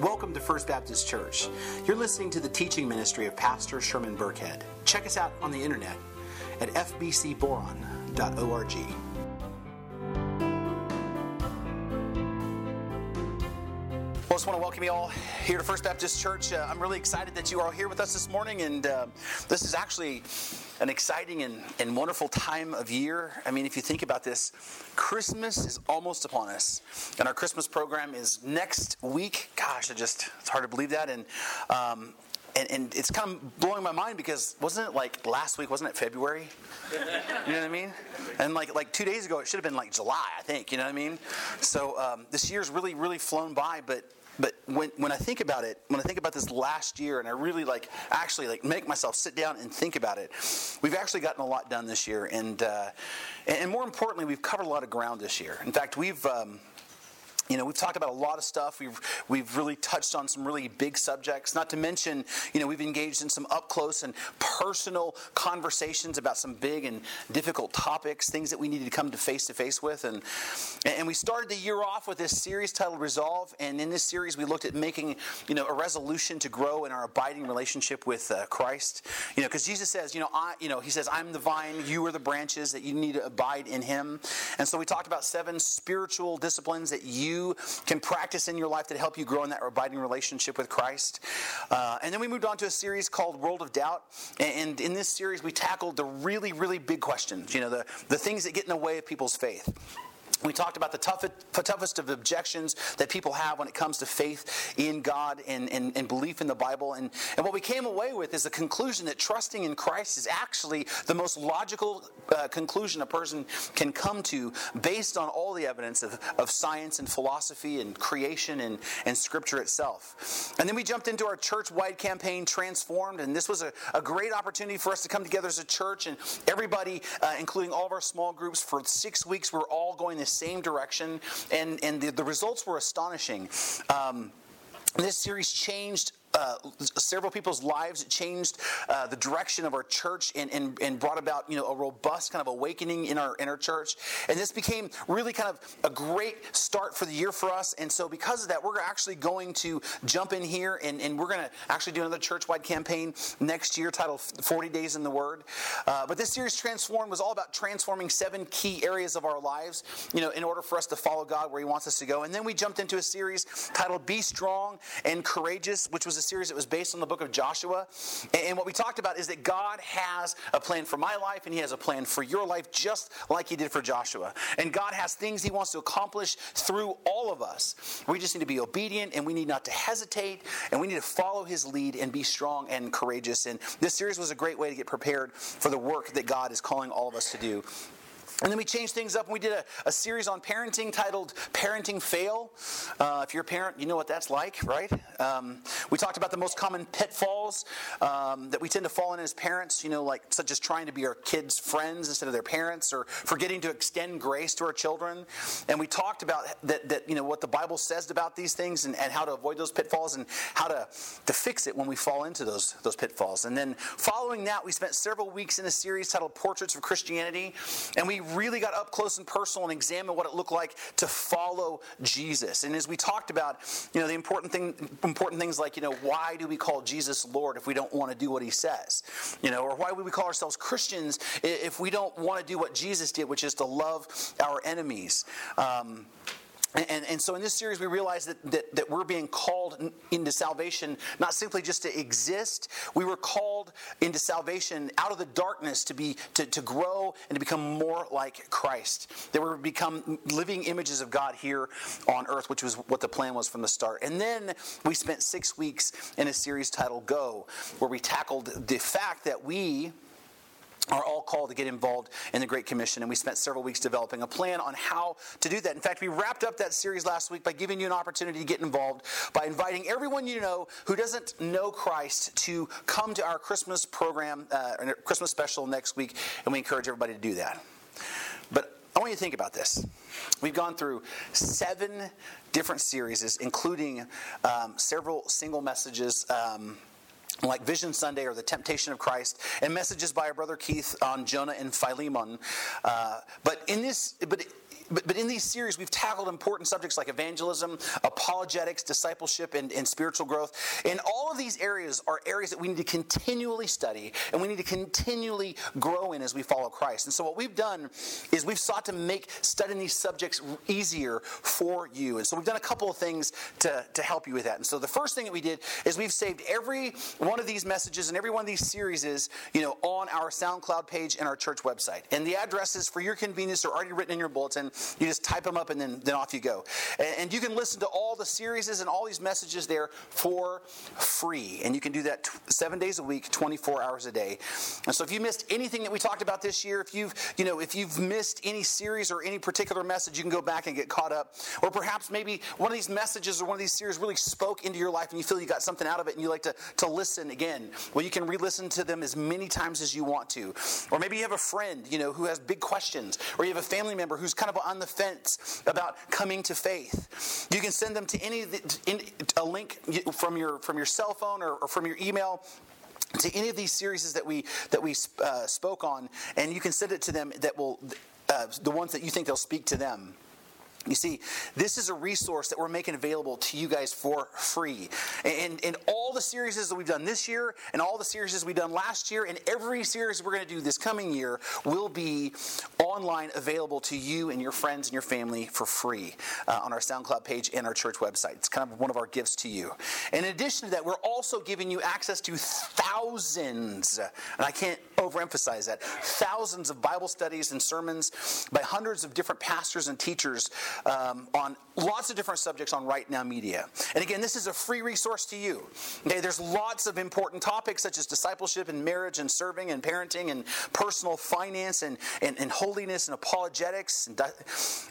Welcome to First Baptist Church. You're listening to the teaching ministry of Pastor Sherman Burkhead. Check us out on the internet at fbcboron.org. welcome you all here to First Baptist Church. Uh, I'm really excited that you are here with us this morning, and uh, this is actually an exciting and, and wonderful time of year. I mean, if you think about this, Christmas is almost upon us, and our Christmas program is next week. Gosh, I just, it's hard to believe that. And, um, and, and it's kind of blowing my mind because wasn't it like last week? Wasn't it February? You know what I mean? And like like two days ago, it should have been like July, I think. You know what I mean? So um, this year's really really flown by, but but when, when I think about it, when I think about this last year, and I really like actually like make myself sit down and think about it, we've actually gotten a lot done this year, and uh, and more importantly, we've covered a lot of ground this year. In fact, we've um, you know, we've talked about a lot of stuff. We've we've really touched on some really big subjects. Not to mention, you know, we've engaged in some up close and personal conversations about some big and difficult topics, things that we needed to come to face to face with. And and we started the year off with this series titled Resolve. And in this series, we looked at making, you know, a resolution to grow in our abiding relationship with uh, Christ. You know, because Jesus says, you know, I, you know, he says, I'm the vine, you are the branches that you need to abide in Him. And so we talked about seven spiritual disciplines that you you can practice in your life that help you grow in that abiding relationship with Christ. Uh, and then we moved on to a series called World of Doubt. And in this series, we tackled the really, really big questions, you know, the, the things that get in the way of people's faith. We talked about the toughest, of objections that people have when it comes to faith in God and, and, and, belief in the Bible. And, and what we came away with is the conclusion that trusting in Christ is actually the most logical uh, conclusion a person can come to based on all the evidence of, of science and philosophy and creation and, and Scripture itself. And then we jumped into our church wide campaign, Transformed. And this was a, a great opportunity for us to come together as a church. And everybody, uh, including all of our small groups, for six weeks, we're all going the same direction, and, and the, the results were astonishing. Um, this series changed uh, several people's lives. It changed uh, the direction of our church and, and, and brought about you know a robust kind of awakening in our inner church. And this became really kind of a great start for the year for us. And so because of that, we're actually going to jump in here and, and we're going to actually do another church-wide campaign next year titled 40 Days in the Word. Uh, but this series, Transform, was all about transforming seven key areas of our lives, you know, in order for us to follow God where He wants us to go. And then we jumped into a series titled Be Strong and Courageous, which was a series that was based on the book of Joshua. And what we talked about is that God has a plan for my life and He has a plan for your life, just like He did for Joshua. And God has things He wants to accomplish through all of us. We just need to be obedient and we need not to hesitate and we need to follow His lead and be strong and courageous. And this series was a great way to get prepared for the work that God is calling all of us to do. And then we changed things up and we did a, a series on parenting titled Parenting Fail. Uh, if you're a parent, you know what that's like, right? Um, we talked about the most common pitfalls um, that we tend to fall in as parents, you know, like such as trying to be our kids' friends instead of their parents or forgetting to extend grace to our children. And we talked about that, that you know, what the Bible says about these things and, and how to avoid those pitfalls and how to, to fix it when we fall into those, those pitfalls. And then following that, we spent several weeks in a series titled Portraits of Christianity. And we really got up close and personal and examined what it looked like to follow Jesus. And as we talked about, you know, the important thing, important things like, you know, why do we call Jesus Lord if we don't want to do what He says? You know, or why would we call ourselves Christians if we don't want to do what Jesus did, which is to love our enemies? Um, and, and, so in this series, we realize that, that, that, we're being called into salvation not simply just to exist. We were called into salvation out of the darkness to be to, to grow and to become more like Christ. That we become living images of God here on earth, which was what the plan was from the start. And then we spent six weeks in a series titled Go, where we tackled the fact that we are all called to get involved in the Great Commission, and we spent several weeks developing a plan on how to do that. In fact, we wrapped up that series last week by giving you an opportunity to get involved by inviting everyone you know who doesn't know Christ to come to our Christmas program, uh, Christmas special next week, and we encourage everybody to do that. But I want you to think about this. We've gone through seven different series, including um, several single messages. Um, like Vision Sunday or the Temptation of Christ, and messages by our brother Keith on Jonah and Philemon. Uh, but in this, but but, but in these series, we've tackled important subjects like evangelism, apologetics, discipleship, and, and spiritual growth. And all of these areas are areas that we need to continually study and we need to continually grow in as we follow Christ. And so, what we've done is we've sought to make studying these subjects easier for you. And so, we've done a couple of things to, to help you with that. And so, the first thing that we did is we've saved every one of these messages and every one of these series is, you know, on our SoundCloud page and our church website. And the addresses for your convenience are already written in your bulletin. You just type them up and then, then off you go. And, and you can listen to all the series and all these messages there for free. And you can do that t- seven days a week, 24 hours a day. And so if you missed anything that we talked about this year, if you've, you know, if you've missed any series or any particular message, you can go back and get caught up. Or perhaps maybe one of these messages or one of these series really spoke into your life and you feel you got something out of it and you like to, to listen again. Well, you can re-listen to them as many times as you want to. Or maybe you have a friend, you know, who has big questions, or you have a family member who's kind of on the fence about coming to faith. You can send them to any a link from your from your cell phone or, or from your email to any of these series that we that we uh, spoke on, and you can send it to them that will uh, the ones that you think they'll speak to them. You see, this is a resource that we're making available to you guys for free. And, and all the series that we've done this year, and all the series we've done last year, and every series we're going to do this coming year will be online available to you and your friends and your family for free uh, on our SoundCloud page and our church website. It's kind of one of our gifts to you. And in addition to that, we're also giving you access to thousands, and I can't overemphasize that, thousands of Bible studies and sermons by hundreds of different pastors and teachers um, on lots of different subjects on Right Now Media. And again, this is a free resource to you. Okay, there's lots of important topics such as discipleship and marriage and serving and parenting and personal finance and, and, and holiness and apologetics. And di-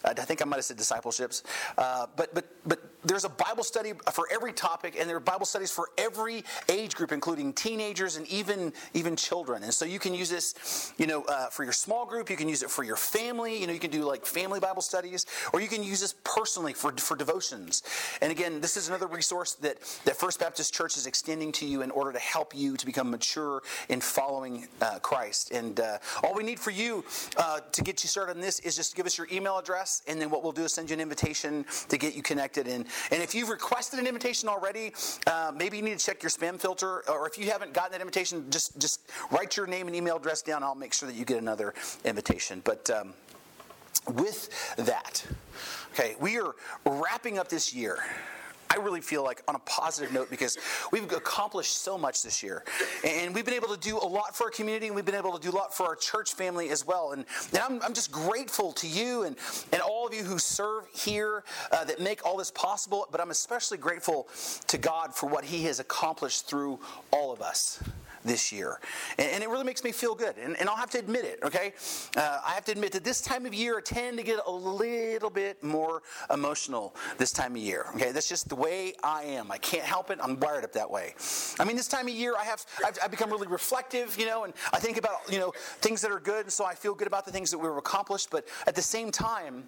I think I might have said discipleships. Uh, but, but, but there's a Bible study for every topic, and there are Bible studies for every age group, including teenagers and even, even children. And so you can use this, you know, uh, for your small group. You can use it for your family. You know, you can do like family Bible studies, or you can use this personally for, for devotions. And again, this is another resource that, that First Baptist Church is extending to you in order to help you to become mature in following uh, Christ. And uh, all we need for you uh, to get you started on this is just give us your email address, and then what we'll do is send you an invitation to get you connected. And, and if you've requested an invitation already, uh, maybe you need to check your spam filter, or if you haven't gotten that invitation, just just write your name and email address down. I'll make sure that you get another invitation. But um, with that, okay, we are wrapping up this year. I really feel like on a positive note because we've accomplished so much this year. And we've been able to do a lot for our community and we've been able to do a lot for our church family as well. And, and I'm, I'm just grateful to you and, and all of you who serve here uh, that make all this possible. But I'm especially grateful to God for what He has accomplished through all of us this year. And, and, it really makes me feel good. And, and I'll have to admit it, okay? Uh, I have to admit that this time of year, I tend to get a little bit more emotional this time of year, okay? That's just the way I am. I can't help it. I'm wired up that way. I mean, this time of year, I have, I've, I've become really reflective, you know, and I think about, you know, things that are good, and so I feel good about the things that we've accomplished, but at the same time,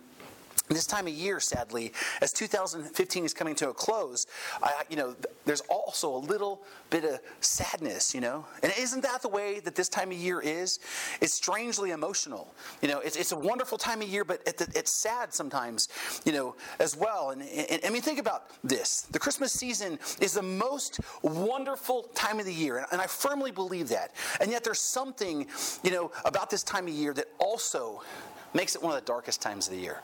this time of year, sadly, as 2015 is coming to a close, I, you know, there's also a little bit of sadness, you know. And isn't that the way that this time of year is? It's strangely emotional. You know, it's, it's a wonderful time of year, but it's sad sometimes, you know, as well. And, and, I mean, think about this: the Christmas season is the most wonderful time of the year, and I firmly believe that. And yet, there's something, you know, about this time of year that also makes it one of the darkest times of the year.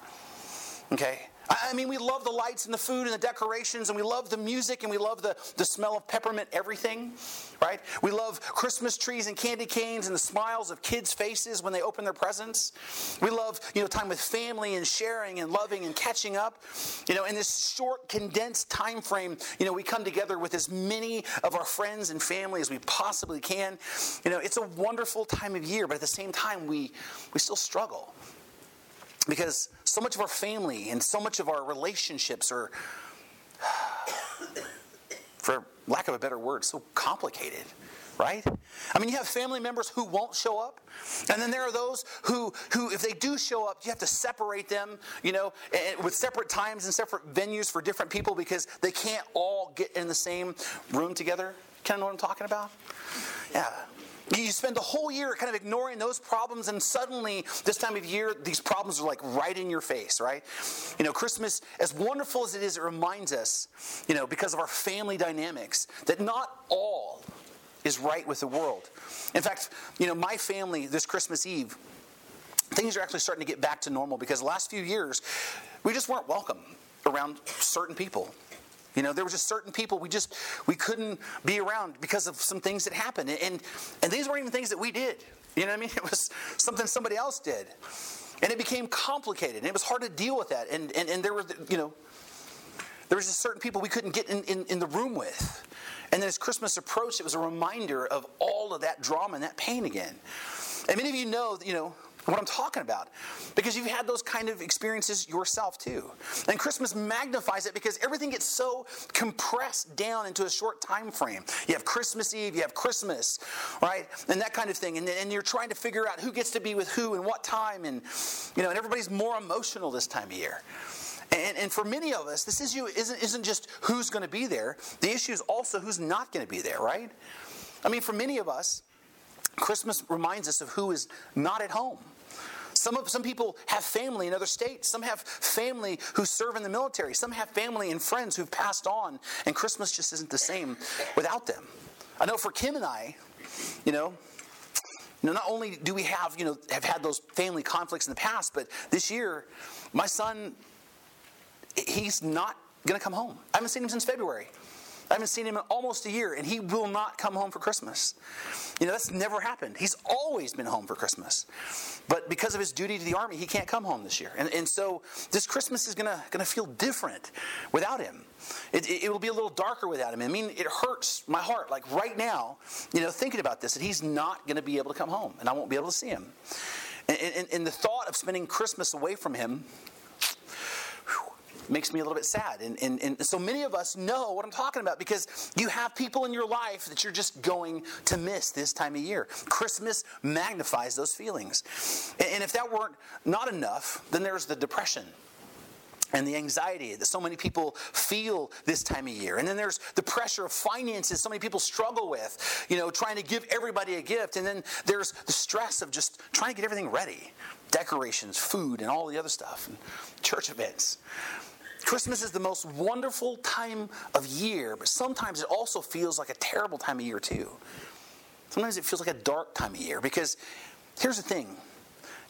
Okay? I mean, we love the lights and the food and the decorations, and we love the music, and we love the, the smell of peppermint everything, right? We love Christmas trees and candy canes and the smiles of kids' faces when they open their presents. We love, you know, time with family and sharing and loving and catching up. You know, in this short, condensed time frame, you know, we come together with as many of our friends and family as we possibly can. You know, it's a wonderful time of year, but at the same time, we, we still struggle because so much of our family and so much of our relationships are, for lack of a better word, so complicated, right? I mean, you have family members who won't show up, and then there are those who, who if they do show up, you have to separate them, you know, eh, eh, with separate times and separate venues for different people because they can't all get in the same room together. Kind of know what I'm talking about? Yeah. You spend the whole year kind of ignoring those problems, and suddenly, this time of year, these problems are like right in your face, right? You know, Christmas, as wonderful as it is, it reminds us, you know, because of our family dynamics, that not all is right with the world. In fact, you know, my family this Christmas Eve, things are actually starting to get back to normal because the last few years, we just weren't welcome around certain people. You know, there were just certain people we just we couldn't be around because of some things that happened, and and these weren't even things that we did. You know what I mean? It was something somebody else did, and it became complicated, and it was hard to deal with that. And and, and there were you know there was just certain people we couldn't get in, in, in the room with. And then as Christmas approached, it was a reminder of all of that drama and that pain again. And many of you know, you know, what I'm talking about because you've had those kind of experiences yourself too. And Christmas magnifies it because everything gets so compressed down into a short time frame. You have Christmas Eve, you have Christmas, right? And that kind of thing. And, and you're trying to figure out who gets to be with who and what time and you know, and everybody's more emotional this time of year. And, and, for many of us, this issue isn't, isn't just who's going to be there. The issue is also who's not going to be there, right? I mean, for many of us, Christmas reminds us of who is not at home. Some, of, some people have family in other states. Some have family who serve in the military. Some have family and friends who've passed on, and Christmas just isn't the same without them. I know for Kim and I, you know, you know, not only do we have, you know, have had those family conflicts in the past, but this year, my son, he's not going to come home. I haven't seen him since February. I haven't seen him in almost a year, and he will not come home for Christmas. You know, that's never happened. He's always been home for Christmas. But because of his duty to the army, he can't come home this year. And, and so this Christmas is going to feel different without him. It, it, it, will be a little darker without him. I mean, it hurts my heart, like right now, you know, thinking about this, that he's not to be able to come home, and I won't be able to see him. And, and, and the thought of spending Christmas away from him makes me a little bit sad. And, and, and so many of us know what I'm talking about because you have people in your life that you're just going to miss this time of year. Christmas magnifies those feelings. And, and if that weren't not enough, then there's the depression and the anxiety that so many people feel this time of year. And then there's the pressure of finances so many people struggle with, you know, trying to give everybody a gift. And then there's the stress of just trying to get everything ready decorations, food, and all the other stuff, and church events. Christmas is the most wonderful time of year, but sometimes it also feels like a terrible time of year, too. Sometimes it feels like a dark time of year because here's the thing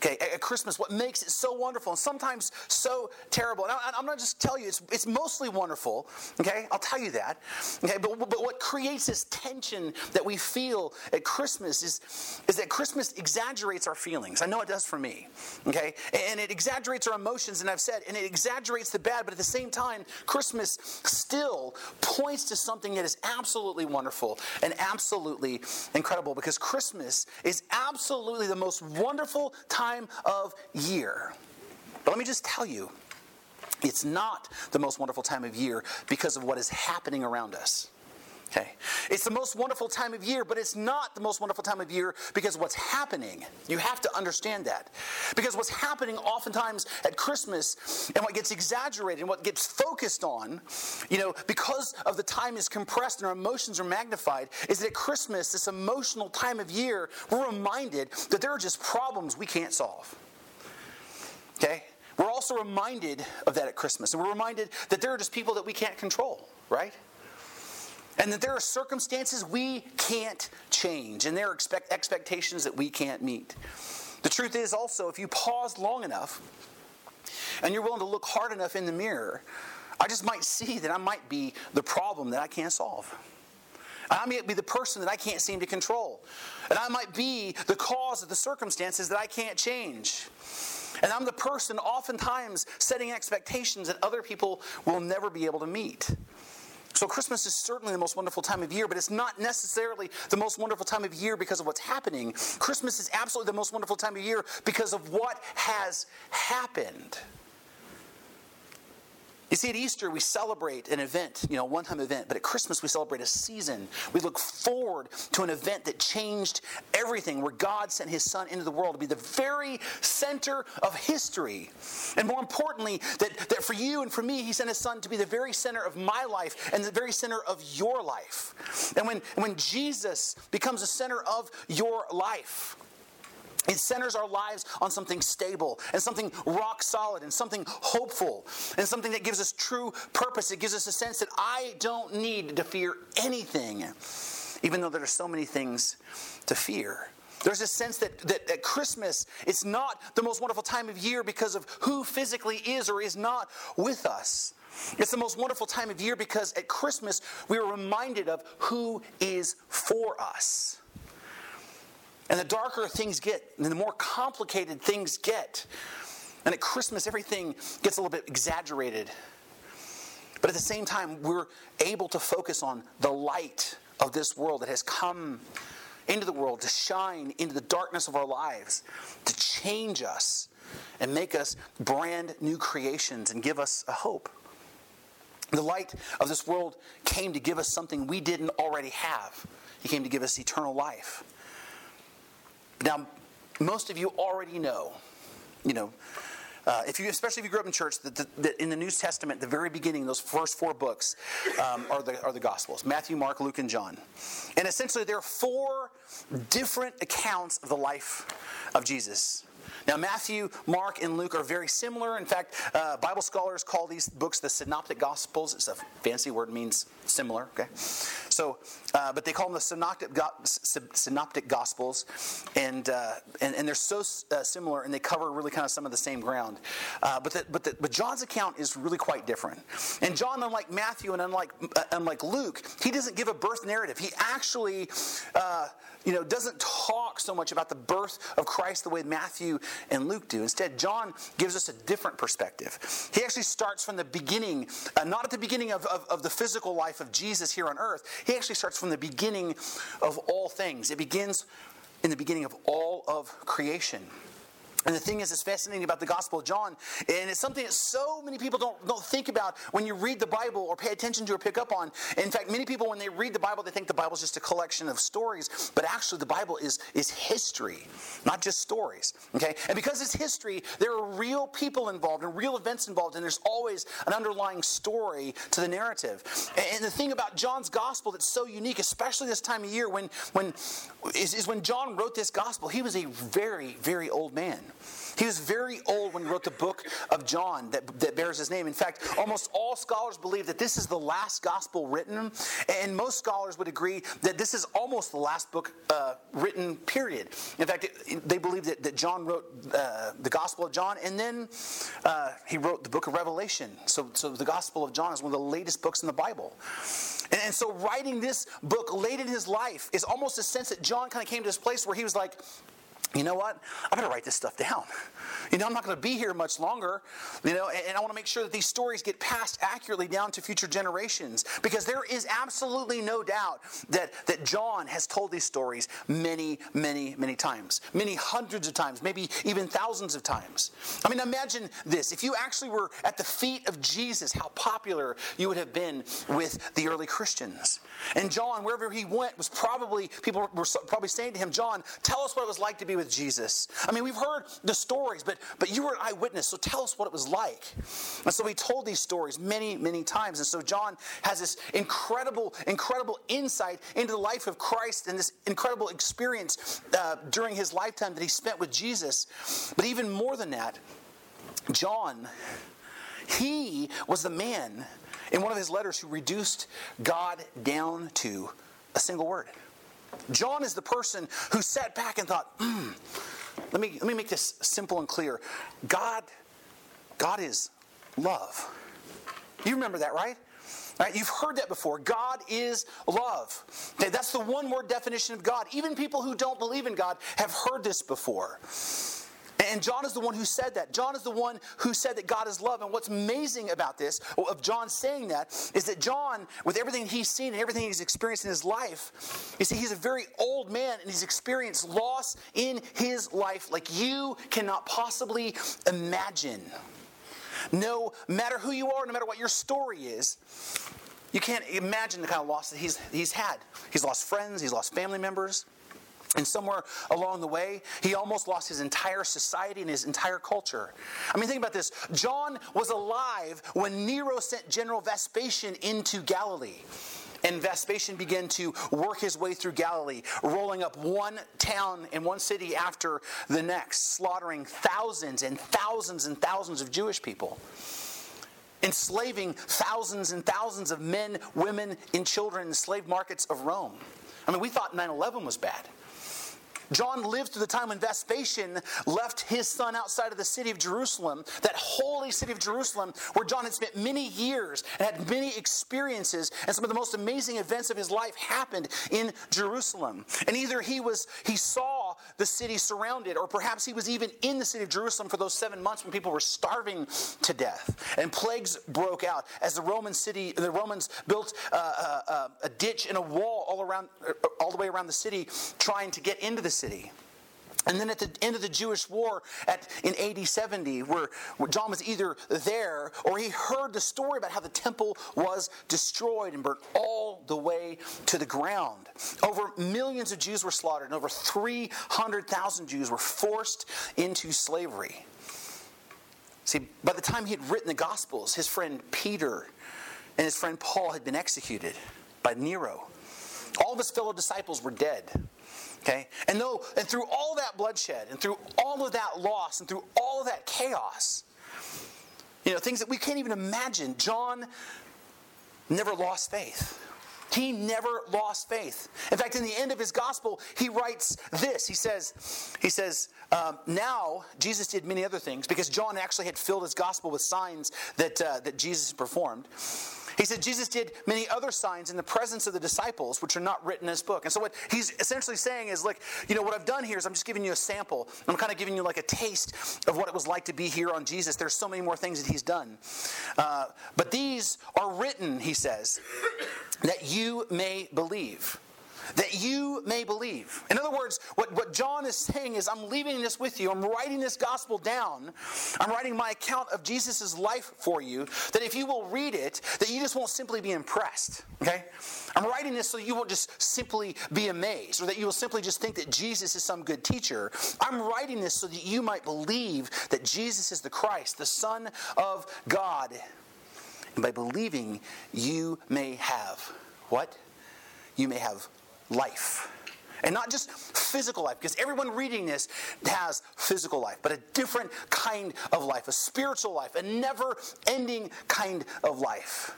Okay, at Christmas, what makes it so wonderful and sometimes so terrible. And I, am not just telling you, it's, it's mostly wonderful. Okay, I'll tell you that. Okay, but, but what creates this tension that we feel at Christmas is, is that Christmas exaggerates our feelings. I know it does for me. Okay, and it exaggerates our emotions, and I've said, and it exaggerates the bad, but at the same time, Christmas still points to something that is absolutely wonderful and absolutely incredible because Christmas is absolutely the most wonderful time time of year. But let me just tell you, it's not the most wonderful time of year because of what is happening around us. Okay. It's the most wonderful time of year, but it's not the most wonderful time of year because what's happening. You have to understand that. Because what's happening oftentimes at Christmas and what gets exaggerated and what gets focused on, you know, because of the time is compressed and our emotions are magnified, is that at Christmas, this emotional time of year, we're reminded that there are just problems we can't solve. Okay? We're also reminded of that at Christmas. And we're reminded that there are just people that we can't control, right? And that there are circumstances we can't change, and there are expect- expectations that we can't meet. The truth is also, if you pause long enough and you're willing to look hard enough in the mirror, I just might see that I might be the problem that I can't solve. I might be the person that I can't seem to control. And I might be the cause of the circumstances that I can't change. And I'm the person oftentimes setting expectations that other people will never be able to meet. So, Christmas is certainly the most wonderful time of year, but it's not necessarily the most wonderful time of year because of what's happening. Christmas is absolutely the most wonderful time of year because of what has happened. You see, at Easter, we celebrate an event, you know, one time event, but at Christmas, we celebrate a season. We look forward to an event that changed everything, where God sent his son into the world to be the very center of history. And more importantly, that, that for you and for me, he sent his son to be the very center of my life and the very center of your life. And when, when Jesus becomes the center of your life, it centers our lives on something stable and something rock solid and something hopeful and something that gives us true purpose. It gives us a sense that I don't need to fear anything, even though there are so many things to fear. There's a sense that, that at Christmas, it's not the most wonderful time of year because of who physically is or is not with us. It's the most wonderful time of year because at Christmas, we are reminded of who is for us. And the darker things get, and the more complicated things get. And at Christmas, everything gets a little bit exaggerated. But at the same time, we're able to focus on the light of this world that has come into the world to shine into the darkness of our lives, to change us and make us brand new creations and give us a hope. The light of this world came to give us something we didn't already have. He came to give us eternal life. Now, most of you already know, you know, uh, if you, especially if you grew up in church, that, that, in the New Testament, the very beginning, those first four books um, are, the, are the Gospels Matthew, Mark, Luke, and John. And essentially, there are four different accounts of the life of Jesus. Now, Matthew, Mark, and Luke are very similar. In fact, uh, Bible scholars call these books the Synoptic Gospels. It's a fancy word, means similar. Okay, so, uh, but they call them the Synoptic, synoptic Gospels, and, uh, and and they're so uh, similar, and they cover really kind of some of the same ground. Uh, but the, but the, but John's account is really quite different. And John, unlike Matthew and unlike uh, unlike Luke, he doesn't give a birth narrative. He actually you know, doesn't talk so much about the birth of Christ the way Matthew and Luke do. Instead, John gives us a different perspective. He actually starts from the beginning, uh, not at the beginning of, of, of the physical life of Jesus here on earth. He actually starts from the beginning of all things. It begins in the beginning of all of creation. And the thing is, it's fascinating about the Gospel of John, and it's something that so many people don't, don't think about when you read the Bible or pay attention to or pick up on. In fact, many people, when they read the Bible, they think the Bible is just a collection of stories, but actually, the Bible is, is history, not just stories. Okay? And because it's history, there are real people involved and real events involved, and there's always an underlying story to the narrative. And the thing about John's Gospel that's so unique, especially this time of year, when, when is, is when John wrote this Gospel, he was a very, very old man. He was very old when he wrote the book of John that, that bears his name. In fact, almost all scholars believe that this is the last gospel written, and most scholars would agree that this is almost the last book uh, written, period. In fact, it, they believe that, that John wrote uh, the Gospel of John, and then uh, he wrote the book of Revelation. So, so the Gospel of John is one of the latest books in the Bible. And, and so writing this book late in his life is almost a sense that John kind of came to this place where he was like, you know what? I better write this stuff down. You know, I'm not going to be here much longer, you know, and, and I want to make sure that these stories get passed accurately down to future generations because there is absolutely no doubt that, that John has told these stories many, many, many times, many hundreds of times, maybe even thousands of times. I mean, imagine this. If you actually were at the feet of Jesus, how popular you would have been with the early Christians. And John, wherever he went, was probably, people were probably saying to him, John, tell us what it was like to be with Jesus. I mean, we've heard the stories, but, but you were an eyewitness, so tell us what it was like. And so he told these stories many, many times. And so John has this incredible, incredible insight into the life of Christ and this incredible experience uh, during his lifetime that he spent with Jesus. But even more than that, John, he was the man in one of his letters who reduced God down to a single word. John is the person who sat back and thought, hmm, let me, let me make this simple and clear. God, God is love. You remember that, right? Right, you've heard that before. God is love. That's the one word definition of God. Even people who don't believe in God have heard this before. And John is the one who said that. John is the one who said that God is love. And what's amazing about this, of John saying that, is that John, with everything he's seen and everything he's experienced in his life, you see, he's a very old man and he's experienced loss in his life like you cannot possibly imagine. no matter who you are, no matter what your story is, you can't imagine the kind of loss that he's, he's had. He's lost friends, he's lost family members. And somewhere along the way, he almost lost his entire society and his entire culture. I mean, think about this. John was alive when Nero sent General Vespasian into Galilee. And Vespasian began to work his way through Galilee, rolling up one town and one city after the next, slaughtering thousands and thousands and thousands of Jewish people, enslaving thousands and thousands of men, women, and children in slave markets of Rome. I mean, we thought 9 11 was bad. John lived through the time when Vespasian left his son outside of the city of Jerusalem, that holy city of Jerusalem, where John had spent many years and had many experiences, and some of the most amazing events of his life happened in Jerusalem. And either he was he saw the city surrounded, or perhaps he was even in the city of Jerusalem for those seven months when people were starving to death, and plagues broke out as the Roman city, the Romans built uh, uh, uh a ditch and a wall all around, all the way around the city, trying to get into the city. And then at the end of the Jewish war at, in AD 70, where, where, John was either there or he heard the story about how the temple was destroyed and burnt all the way to the ground. Over millions of Jews were slaughtered, and over 300,000 Jews were forced into slavery. See, by the time he had written the Gospels, his friend Peter and his friend Paul had been executed by Nero. All of his fellow disciples were dead. Okay? And though and through all that bloodshed and through all of that loss and through all of that chaos, you know, things that we can't even imagine, John never lost faith. He never lost faith. In fact, in the end of his gospel, he writes this. He says, he says, um, now Jesus did many other things because John actually had filled his gospel with signs that uh, that Jesus performed. He said Jesus did many other signs in the presence of the disciples, which are not written in this book. And so, what he's essentially saying is, look, you know, what I've done here is I'm just giving you a sample. I'm kind of giving you like a taste of what it was like to be here on Jesus. There's so many more things that he's done. Uh, but these are written, he says, that you may believe that you may believe. In other words, what, what John is saying is, I'm leaving this with you. I'm writing this gospel down. I'm writing my account of Jesus' life for you, that if you will read it, that you just won't simply be impressed. Okay? I'm writing this so you won't just simply be amazed, or that you will simply just think that Jesus is some good teacher. I'm writing this so that you might believe that Jesus is the Christ, the Son of God. And by believing, you may have what? You may have life. And not just physical life, because everyone reading this has physical life, but a different kind of life, a spiritual life, a never ending kind of life.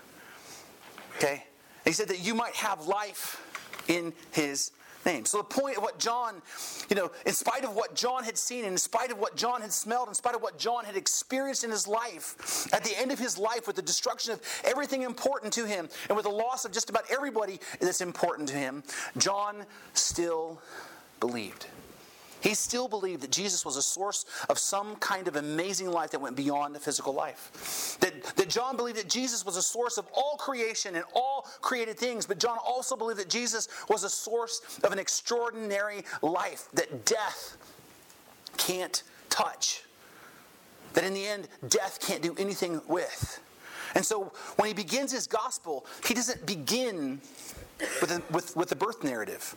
Okay? He said that you might have life in his name. So the point of what John, you know, in spite of what John had seen, and in spite of what John had smelled, in spite of what John had experienced in his life, at the end of his life, with the destruction of everything important to him, and with the loss of just about everybody that's important to him, John still believed. He still believed that Jesus was a source of some kind of amazing life that went beyond the physical life. That, that John believed that Jesus was a source of all creation and all created things, but John also believed that Jesus was a source of an extraordinary life that death can't touch. That in the end, death can't do anything with. And so when he begins his gospel, he doesn't begin with, a, with, with the birth narrative.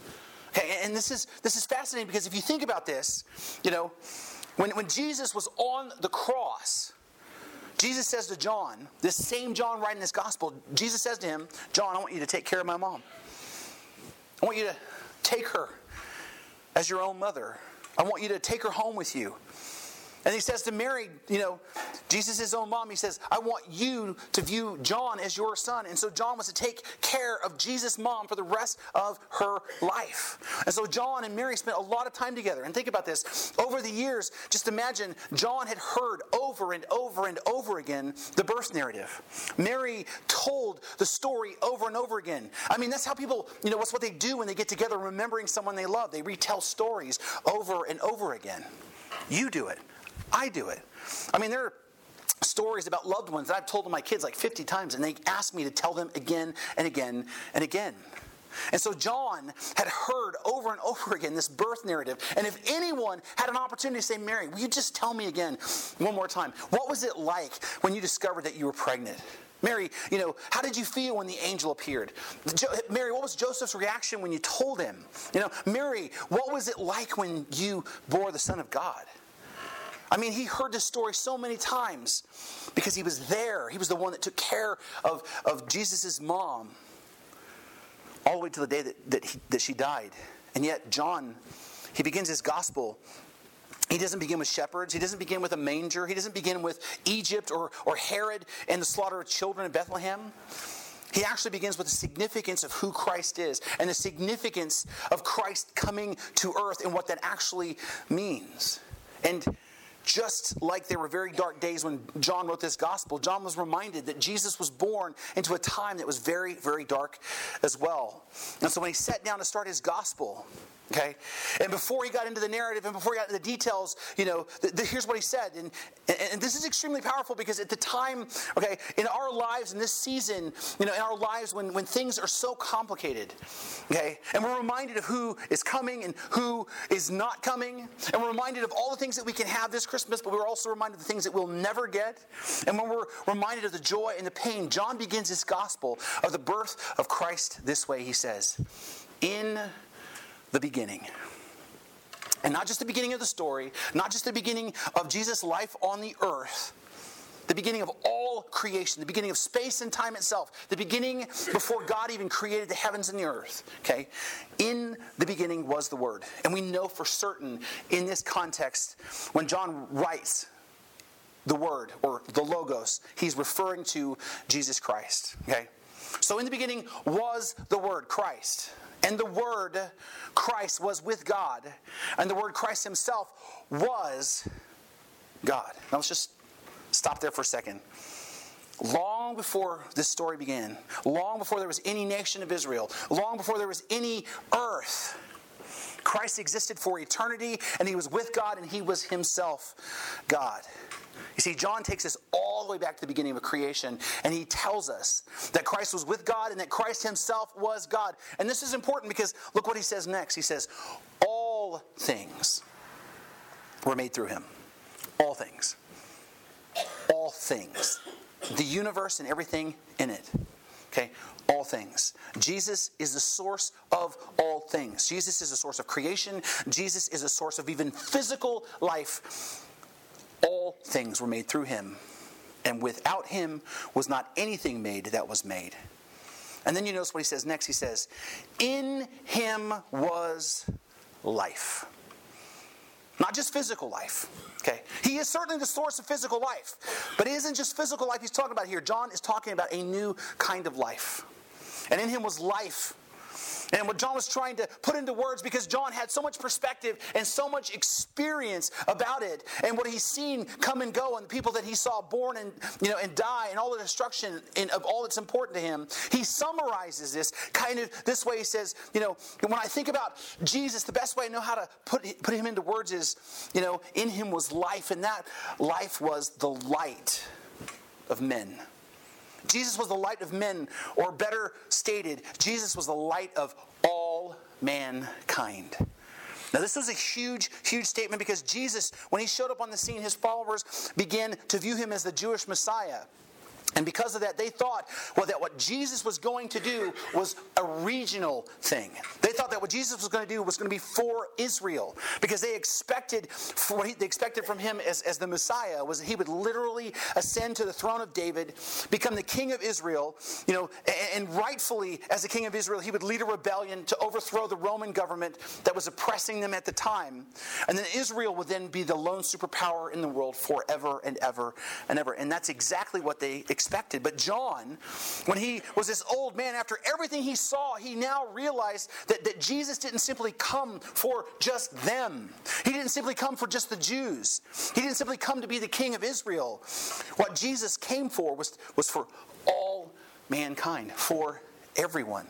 And this is this is fascinating because if you think about this, you know, when, when Jesus was on the cross, Jesus says to John, this same John writing this gospel, Jesus says to him, John, I want you to take care of my mom. I want you to take her as your own mother. I want you to take her home with you. And he says to Mary, you know, Jesus' his own mom, he says, I want you to view John as your son. And so John was to take care of Jesus' mom for the rest of her life. And so John and Mary spent a lot of time together. And think about this. Over the years, just imagine John had heard over and over and over again the birth narrative. Mary told the story over and over again. I mean, that's how people, you know, what's what they do when they get together remembering someone they love. They retell stories over and over again. You do it. I do it. I mean, there are stories about loved ones that I've told to my kids like 50 times, and they ask me to tell them again and again and again. And so John had heard over and over again this birth narrative. And if anyone had an opportunity to say, Mary, will you just tell me again one more time, what was it like when you discovered that you were pregnant? Mary, you know, how did you feel when the angel appeared? Jo- Mary, what was Joseph's reaction when you told him? You know, Mary, what was it like when you bore the Son of God? I mean, he heard this story so many times because he was there. He was the one that took care of, of Jesus' mom all the way to the day that, that, he, that she died. And yet, John, he begins his gospel. He doesn't begin with shepherds. He doesn't begin with a manger. He doesn't begin with Egypt or, or Herod and the slaughter of children in Bethlehem. He actually begins with the significance of who Christ is and the significance of Christ coming to earth and what that actually means. And just like there were very dark days when John wrote this gospel, John was reminded that Jesus was born into a time that was very, very dark as well. And so when he sat down to start his gospel, Okay? And before he got into the narrative and before he got into the details, you know, here's what he said. And, and, and, this is extremely powerful because at the time, okay, in our lives, in this season, you know, in our lives when, when things are so complicated, okay, and we're reminded of who is coming and who is not coming, and we're reminded of all the things that we can have this Christmas, but we're also reminded of the things that we'll never get. And when we're reminded of the joy and the pain, John begins his gospel of the birth of Christ this way. He says, In the beginning. And not just the beginning of the story, not just the beginning of Jesus' life on the earth, the beginning of all creation, the beginning of space and time itself, the beginning before God even created the heavens and the earth. Okay? In the beginning was the Word. And we know for certain in this context, when John writes the Word or the Logos, he's referring to Jesus Christ. Okay? So in the beginning was the Word, Christ. And the Word, Christ, was with God. And the Word, Christ Himself, was God. Now let's just stop there for a second. Long before this story began, long before there was any nation of Israel, long before there was any earth, Christ existed for eternity and he was with God and he was himself God. You see, John takes us all the way back to the beginning of creation, and he tells us that Christ was with God and that Christ himself was God. And this is important because look what he says next. He says, All things were made through him. All things. All things. The universe and everything in it. Okay? All things. Jesus is the source of all things. Jesus is the source of creation. Jesus is the source of even physical life. All things were made through him, and without him was not anything made that was made. And then you notice what he says next. He says, In him was life. Not just physical life. Okay. He is certainly the source of physical life. But it isn't just physical life he's talking about here. John is talking about a new kind of life. And in him was life and what John was trying to put into words because John had so much perspective and so much experience about it and what he's seen come and go and the people that he saw born and you know and die and all the destruction in, of all that's important to him. He summarizes this kind of this way. He says, you know, when I think about Jesus, the best way I know how to put put him into words is, you know, in him was life, and that life was the light of men. Jesus was the light of men, or better stated, Jesus was the light of all mankind. Now, this was a huge, huge statement because Jesus, when he showed up on the scene, his followers began to view him as the Jewish Messiah. And because of that, they thought well, that what Jesus was going to do was a regional thing. They thought that what Jesus was going to do was going to be for Israel because they expected for they expected from him as, as the Messiah was that he would literally ascend to the throne of David, become the king of Israel, you know, and, and rightfully as the king of Israel, he would lead a rebellion to overthrow the Roman government that was oppressing them at the time. And then Israel would then be the lone superpower in the world forever and ever and ever. And that's exactly what they expected expected. But John, when he was this old man, after everything he saw, he now realized that, that Jesus didn't simply come for just them. He didn't simply come for just the Jews. He didn't simply come to be the king of Israel. What Jesus came for was, was for all mankind, for everyone.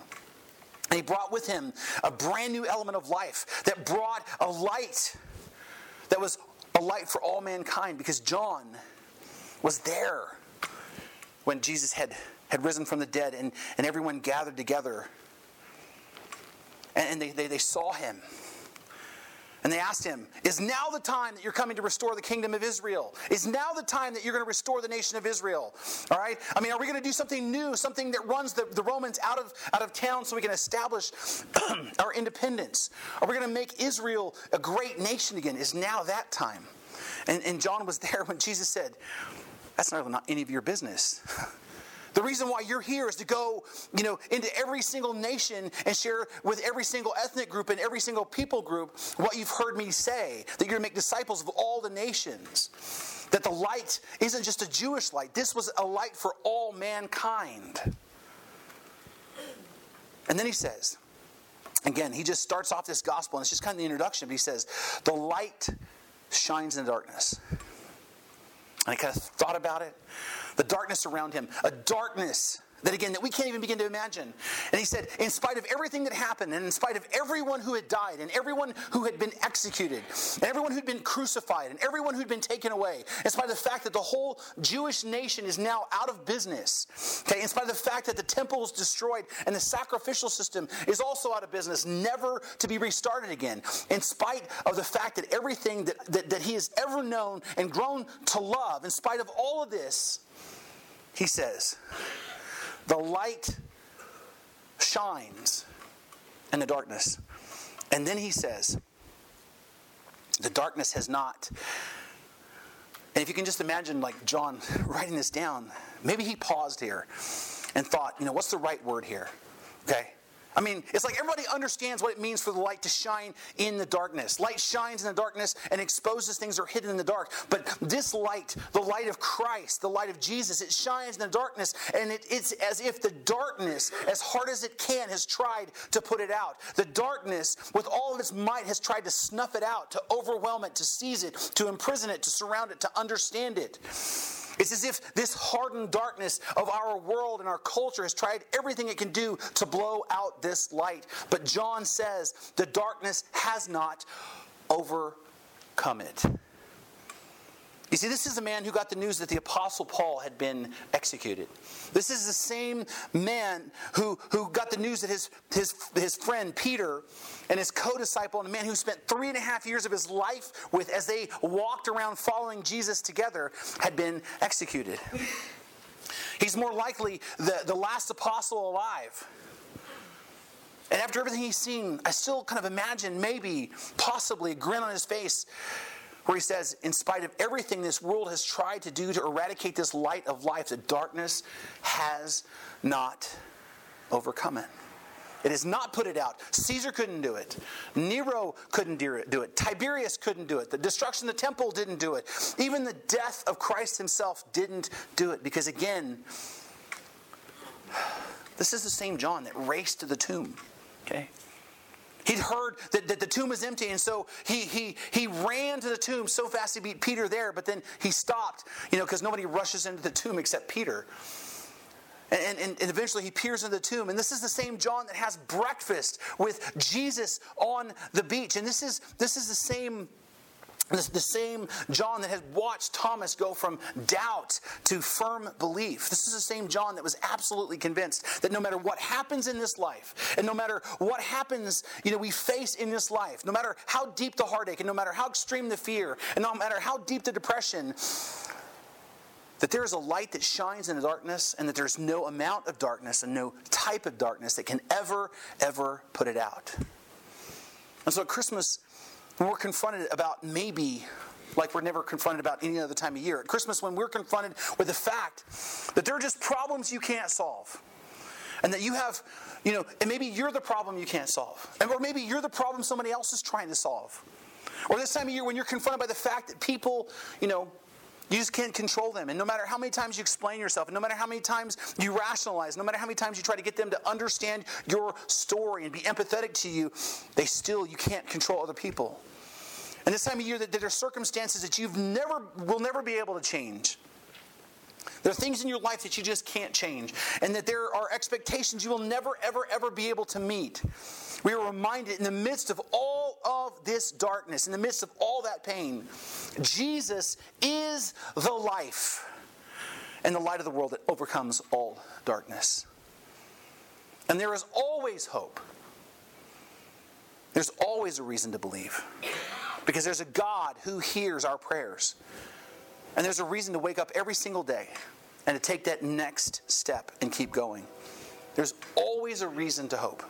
And he brought with him a brand new element of life that brought a light that was a light for all mankind because John was there when Jesus had, had risen from the dead and, and everyone gathered together. and, and they, they, they saw him. And they asked him, Is now the time that you're coming to restore the kingdom of Israel? Is now the time that you're going to restore the nation of Israel? All right? I mean, are we going to do something new, something that runs the, the Romans out of, out of town so we can establish our independence? Are we going to make Israel a great nation again? Is now that time? And, and John was there when Jesus said, That's not, not any of your business. The reason why you're here is to go, you know, into every single nation and share with every single ethnic group and every single people group what you've heard me say. That you're to make disciples of all the nations. That the light isn't just a Jewish light. This was a light for all mankind. And then he says, again, he just starts off this gospel, and it's just kind of the introduction, but he says, The light shines in the darkness. And I kind of thought about it. The darkness around him, a darkness that again that we can't even begin to imagine. And he said in spite of everything that happened and in spite of everyone who had died and everyone who had been executed and everyone who'd been crucified and everyone who'd been taken away in spite of the fact that the whole jewish nation is now out of business okay in spite of the fact that the temple is destroyed and the sacrificial system is also out of business never to be restarted again in spite of the fact that everything that, that, that he has ever known and grown to love in spite of all of this he says, the light shines in the darkness. And then he says, the darkness has not. And if you can just imagine, like John writing this down, maybe he paused here and thought, you know, what's the right word here? Okay. I mean, it's like everybody understands what it means for the light to shine in the darkness. Light shines in the darkness and exposes things that are hidden in the dark. But this light, the light of Christ, the light of Jesus, it shines in the darkness, and it, it's as if the darkness, as hard as it can, has tried to put it out. The darkness, with all of its might, has tried to snuff it out, to overwhelm it, to seize it, to imprison it, to surround it, to understand it. It's as if this hardened darkness of our world and our culture has tried everything it can do to blow out this light. But John says the darkness has not overcome it. You see, this is a man who got the news that the Apostle Paul had been executed. This is the same man who, who got the news that his, his, his friend Peter and his co disciple, and a man who spent three and a half years of his life with as they walked around following Jesus together, had been executed. He's more likely the, the last apostle alive. And after everything he's seen, I still kind of imagine maybe, possibly, a grin on his face where he says, In spite of everything this world has tried to do to eradicate this light of life, the darkness has not overcome it. It has not put it out. Caesar couldn't do it. Nero couldn't do it. Tiberius couldn't do it. The destruction of the temple didn't do it. Even the death of Christ himself didn't do it. Because again, this is the same John that raced to the tomb. Okay? He'd heard that, that the tomb was empty, and so he, he, he ran to the tomb so fast he beat Peter there, but then he stopped, you know, because nobody rushes into the tomb except Peter. And, and, and, eventually he peers into the tomb. And this is the same John that has breakfast with Jesus on the beach. And this is, this is the same the, the same John that had watched Thomas go from doubt to firm belief. This is the same John that was absolutely convinced that no matter what happens in this life, and no matter what happens, you know, we face in this life, no matter how deep the heartache, and no matter how extreme the fear, and no matter how deep the depression, that there is a light that shines in the darkness, and that there's no amount of darkness and no type of darkness that can ever, ever put it out. And so at Christmas, when we're confronted about maybe like we're never confronted about any other time of year. At Christmas, when we're confronted with the fact that there are just problems you can't solve. And that you have, you know, and maybe you're the problem you can't solve. And, or maybe you're the problem somebody else is trying to solve. Or this time of year when you're confronted by the fact that people, you know, you just can't control them. And no matter how many times you explain yourself, and no matter how many times you rationalize, no matter how many times you try to get them to understand your story and be empathetic to you, they still, you can't control other people. And this time of year, that there are circumstances that you've never, will never be able to change. There are things in your life that you just can't change, and that there are expectations you will never, ever, ever be able to meet. We are reminded in the midst of all of this darkness, in the midst of all that pain, Jesus is the life and the light of the world that overcomes all darkness. And there is always hope. There's always a reason to believe because there's a God who hears our prayers. And there's a reason to wake up every single day and to take that next step and keep going. There's always a reason to hope.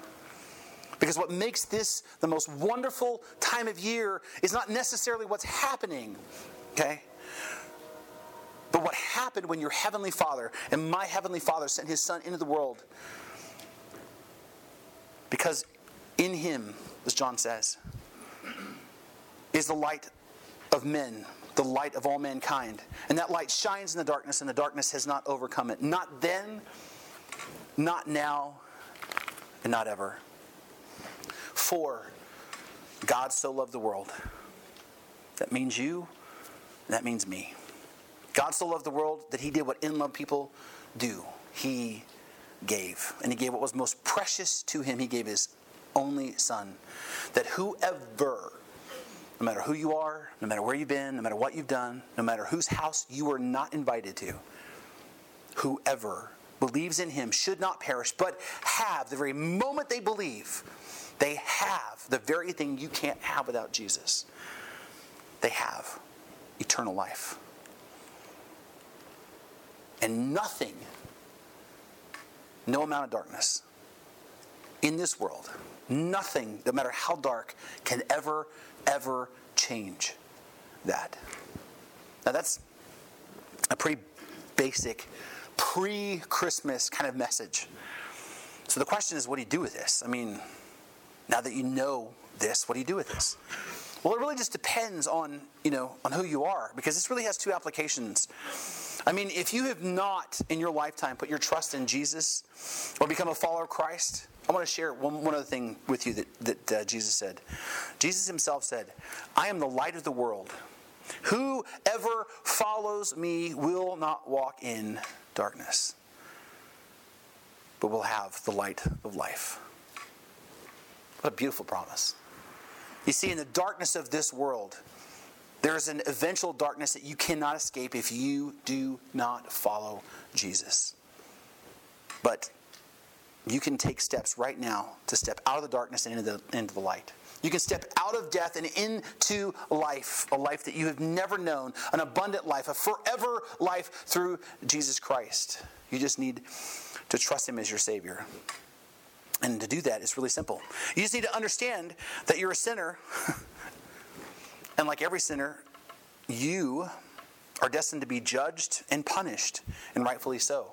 Because what makes this the most wonderful time of year is not necessarily what's happening, okay? But what happened when your heavenly Father and my heavenly Father sent his Son into the world. Because in him, as John says, is the light of men, the light of all mankind. And that light shines in the darkness, and the darkness has not overcome it. Not then, not now, and not ever. For God so loved the world. That means you, that means me. God so loved the world that he did what in love people do. He gave. And he gave what was most precious to him. He gave his only son. That whoever, no matter who you are, no matter where you've been, no matter what you've done, no matter whose house you were not invited to, whoever believes in him should not perish, but have the very moment they believe, they have the very thing you can't have without Jesus. They have eternal life. And nothing, no amount of darkness in this world, nothing, no matter how dark, can ever, ever change that. Now, that's a pretty basic pre Christmas kind of message. So the question is, what do you do with this? I mean, now that you know this, what do you do with this? Well, it really just depends on, you know, on who you are because this really has two applications. I mean, if you have not in your lifetime put your trust in Jesus or become a follower of Christ, I want to share one, one other thing with you that, that uh, Jesus said. Jesus himself said, I am the light of the world. Whoever follows me will not walk in darkness, but will have the light of life. What a beautiful promise. You see, in the darkness of this world, there is an eventual darkness that you cannot escape if you do not follow Jesus. But you can take steps right now to step out of the darkness and into the, into the light. You can step out of death and into life, a life that you have never known, an abundant life, a forever life through Jesus Christ. You just need to trust Him as your Savior. And to do that is really simple. You just need to understand that you're a sinner And like every sinner, you are destined to be judged and punished, and rightfully so.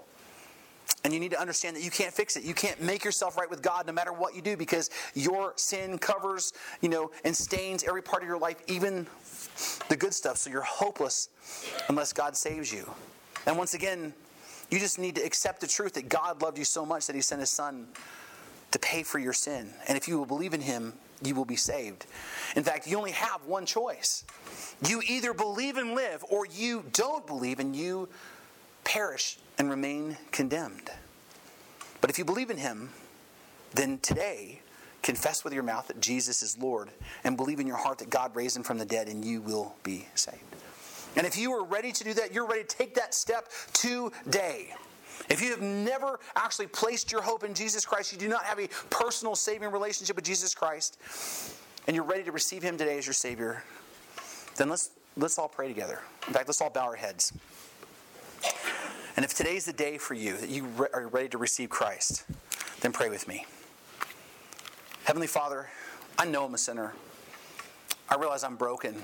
And you need to understand that you can't fix it. You can't make yourself right with God no matter what you do because your sin covers, you know, and stains every part of your life, even the good stuff. So you're hopeless unless God saves you. And once again, you just need to accept the truth that God loved you so much that he sent his son to pay for your sin. And if you will believe in him, you will be saved. In fact, you only have one choice. You either believe and live, or you don't believe and you perish and remain condemned. But if you believe in him, then today, confess with your mouth that Jesus is Lord and believe in your heart that God raised him from the dead, and you will be saved. And if you are ready to do that, you're ready to take that step today. If you have never actually placed your hope in Jesus Christ, you do not have a personal saving relationship with Jesus Christ, and you're ready to receive Him today as your Savior, then let's, let's all pray together. In fact, let's all bow our heads. And if today's the day for you that you re- are ready to receive Christ, then pray with me. Heavenly Father, I know I'm a sinner. I realize I'm broken.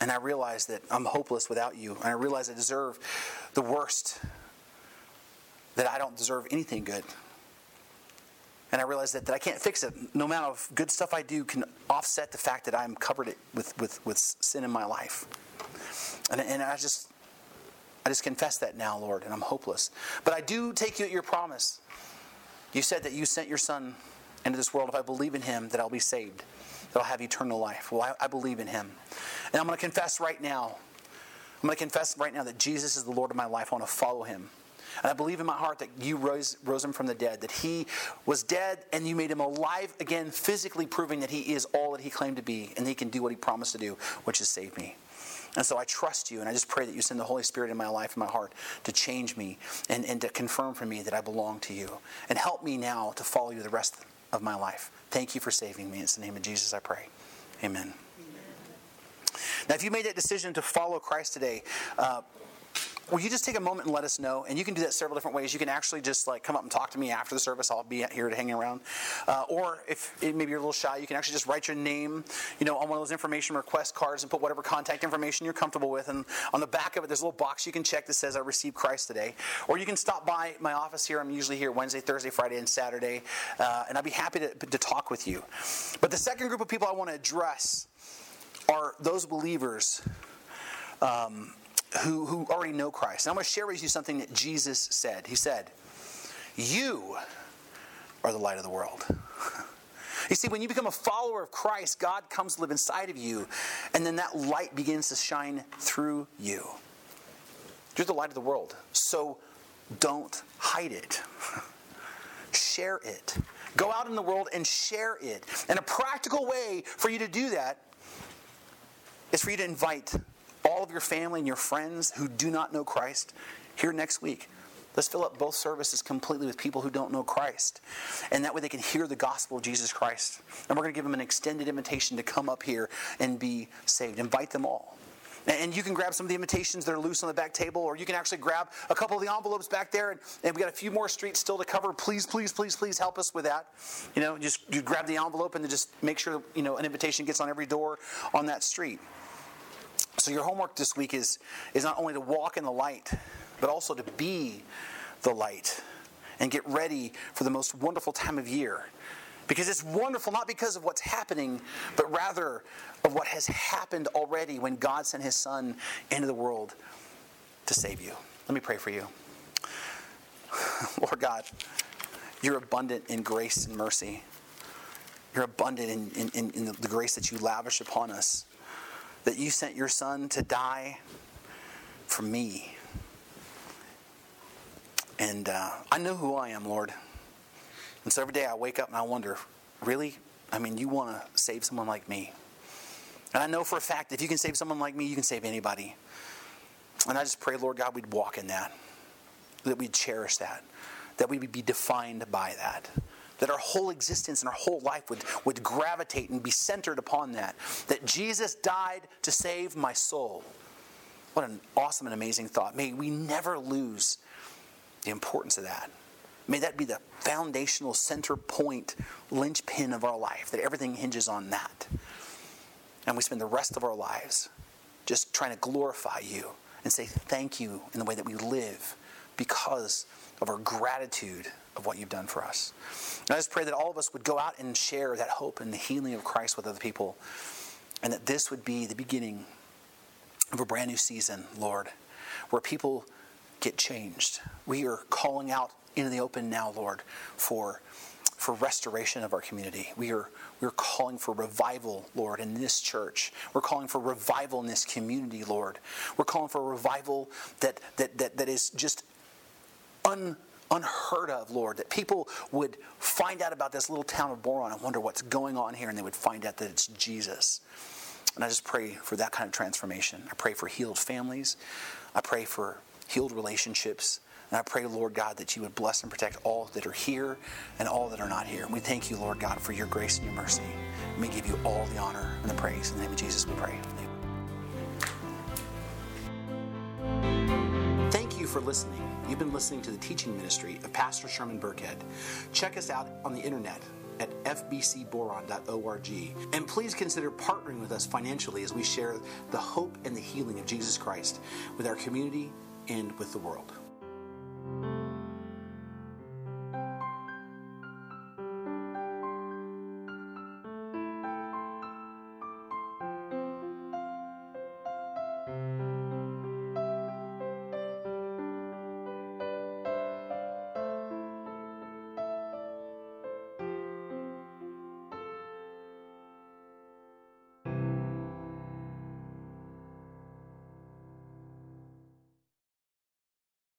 And I realize that I'm hopeless without you. And I realize I deserve the worst that I don't deserve anything good. And I realize that, that I can't fix it. No amount of good stuff I do can offset the fact that I'm covered with, with, with sin in my life. And, and I just I just confess that now, Lord, and I'm hopeless. But I do take you at your promise. You said that you sent your son into this world. If I believe in him, that I'll be saved, that I'll have eternal life. Well, I, I believe in him. And I'm going to confess right now. I'm going to confess right now that Jesus is the Lord of my life. I want to follow him. And I believe in my heart that you rose, rose him from the dead, that he was dead and you made him alive again, physically proving that he is all that he claimed to be and he can do what he promised to do, which is save me. And so I trust you, and I just pray that you send the Holy Spirit in my life and my heart to change me and, and to confirm for me that I belong to you. And help me now to follow you the rest of my life. Thank you for saving me. It's the name of Jesus I pray. Amen. Now, if you made that decision to follow Christ today, uh, will you just take a moment and let us know? And you can do that several different ways. You can actually just like come up and talk to me after the service. I'll be here to hang around. Uh, or if maybe you're a little shy, you can actually just write your name, you know, on one of those information request cards and put whatever contact information you're comfortable with. And on the back of it, there's a little box you can check that says I received Christ today. Or you can stop by my office here. I'm usually here Wednesday, Thursday, Friday, and Saturday, uh, and I'd be happy to, to talk with you. But the second group of people I want to address are those believers. Um, who, who already know Christ. And I'm going to share with you something that Jesus said. He said, You are the light of the world. You see, when you become a follower of Christ, God comes to live inside of you, and then that light begins to shine through you. You're the light of the world. So don't hide it. share it. Go out in the world and share it. And a practical way for you to do that is for you to invite all of your family and your friends who do not know Christ here next week. Let's fill up both services completely with people who don't know Christ. And that way they can hear the gospel of Jesus Christ. And we're going to give them an extended invitation to come up here and be saved. Invite them all. And you can grab some of the invitations that are loose on the back table, or you can actually grab a couple of the envelopes back there. And, and we got a few more streets still to cover. Please, please, please, please help us with that. You know, just you grab the envelope and then just make sure you know an invitation gets on every door on that street. So your homework this week is, is not only to walk in the light, but also to be the light and get ready for the most wonderful time of year. Because it's wonderful not because of what's happening, but rather of what has happened already when God sent his son into the world to save you. Let me pray for you. Lord God, you're abundant in grace and mercy. You're abundant in, in, in the grace that you lavish upon us that you sent your son to die for me. And uh, I know who I am, Lord. And so every day I wake up and I wonder, really? I mean, you want to save someone like me? And I know for a fact, if you can save someone like me, you can save anybody. And I just pray, Lord God, we'd walk in that, that we'd cherish that, that we would be defined by that that our whole existence and our whole life would, would gravitate and be centered upon that. That Jesus died to save my soul. What an awesome and amazing thought. May we never lose the importance of that. May that be the foundational center point, linchpin of our life, that everything hinges on that. And we spend the rest of our lives just trying to glorify you and say thank you in the way that we live because of our gratitude of what you've done for us. And I just pray that all of us would go out and share that hope and the healing of Christ with other people, and that this would be the beginning of a brand new season, Lord, where people get changed. We are calling out into the open now, Lord, for for restoration of our community. We are we're calling for revival, Lord, in this church. We're calling for revival in this community, Lord. We're calling for a revival that that that, that is just un unheard of, Lord, that people would find out about this little town of Boron and wonder what's going on here, and they would find out that it's Jesus. And I just pray for that kind of transformation. I pray for healed families. I pray for healed relationships. And I pray, Lord God, that you would bless and protect all that are here and all that are not here. And we thank you, Lord God, for your grace and your mercy. And we give you all the honor and the praise. In the name of Jesus, we pray. For listening. You've been listening to the teaching ministry of Pastor Sherman Burkhead. Check us out on the internet at fbcboron.org. And please consider partnering with us financially as we share the hope and the healing of Jesus Christ with our community and with the world.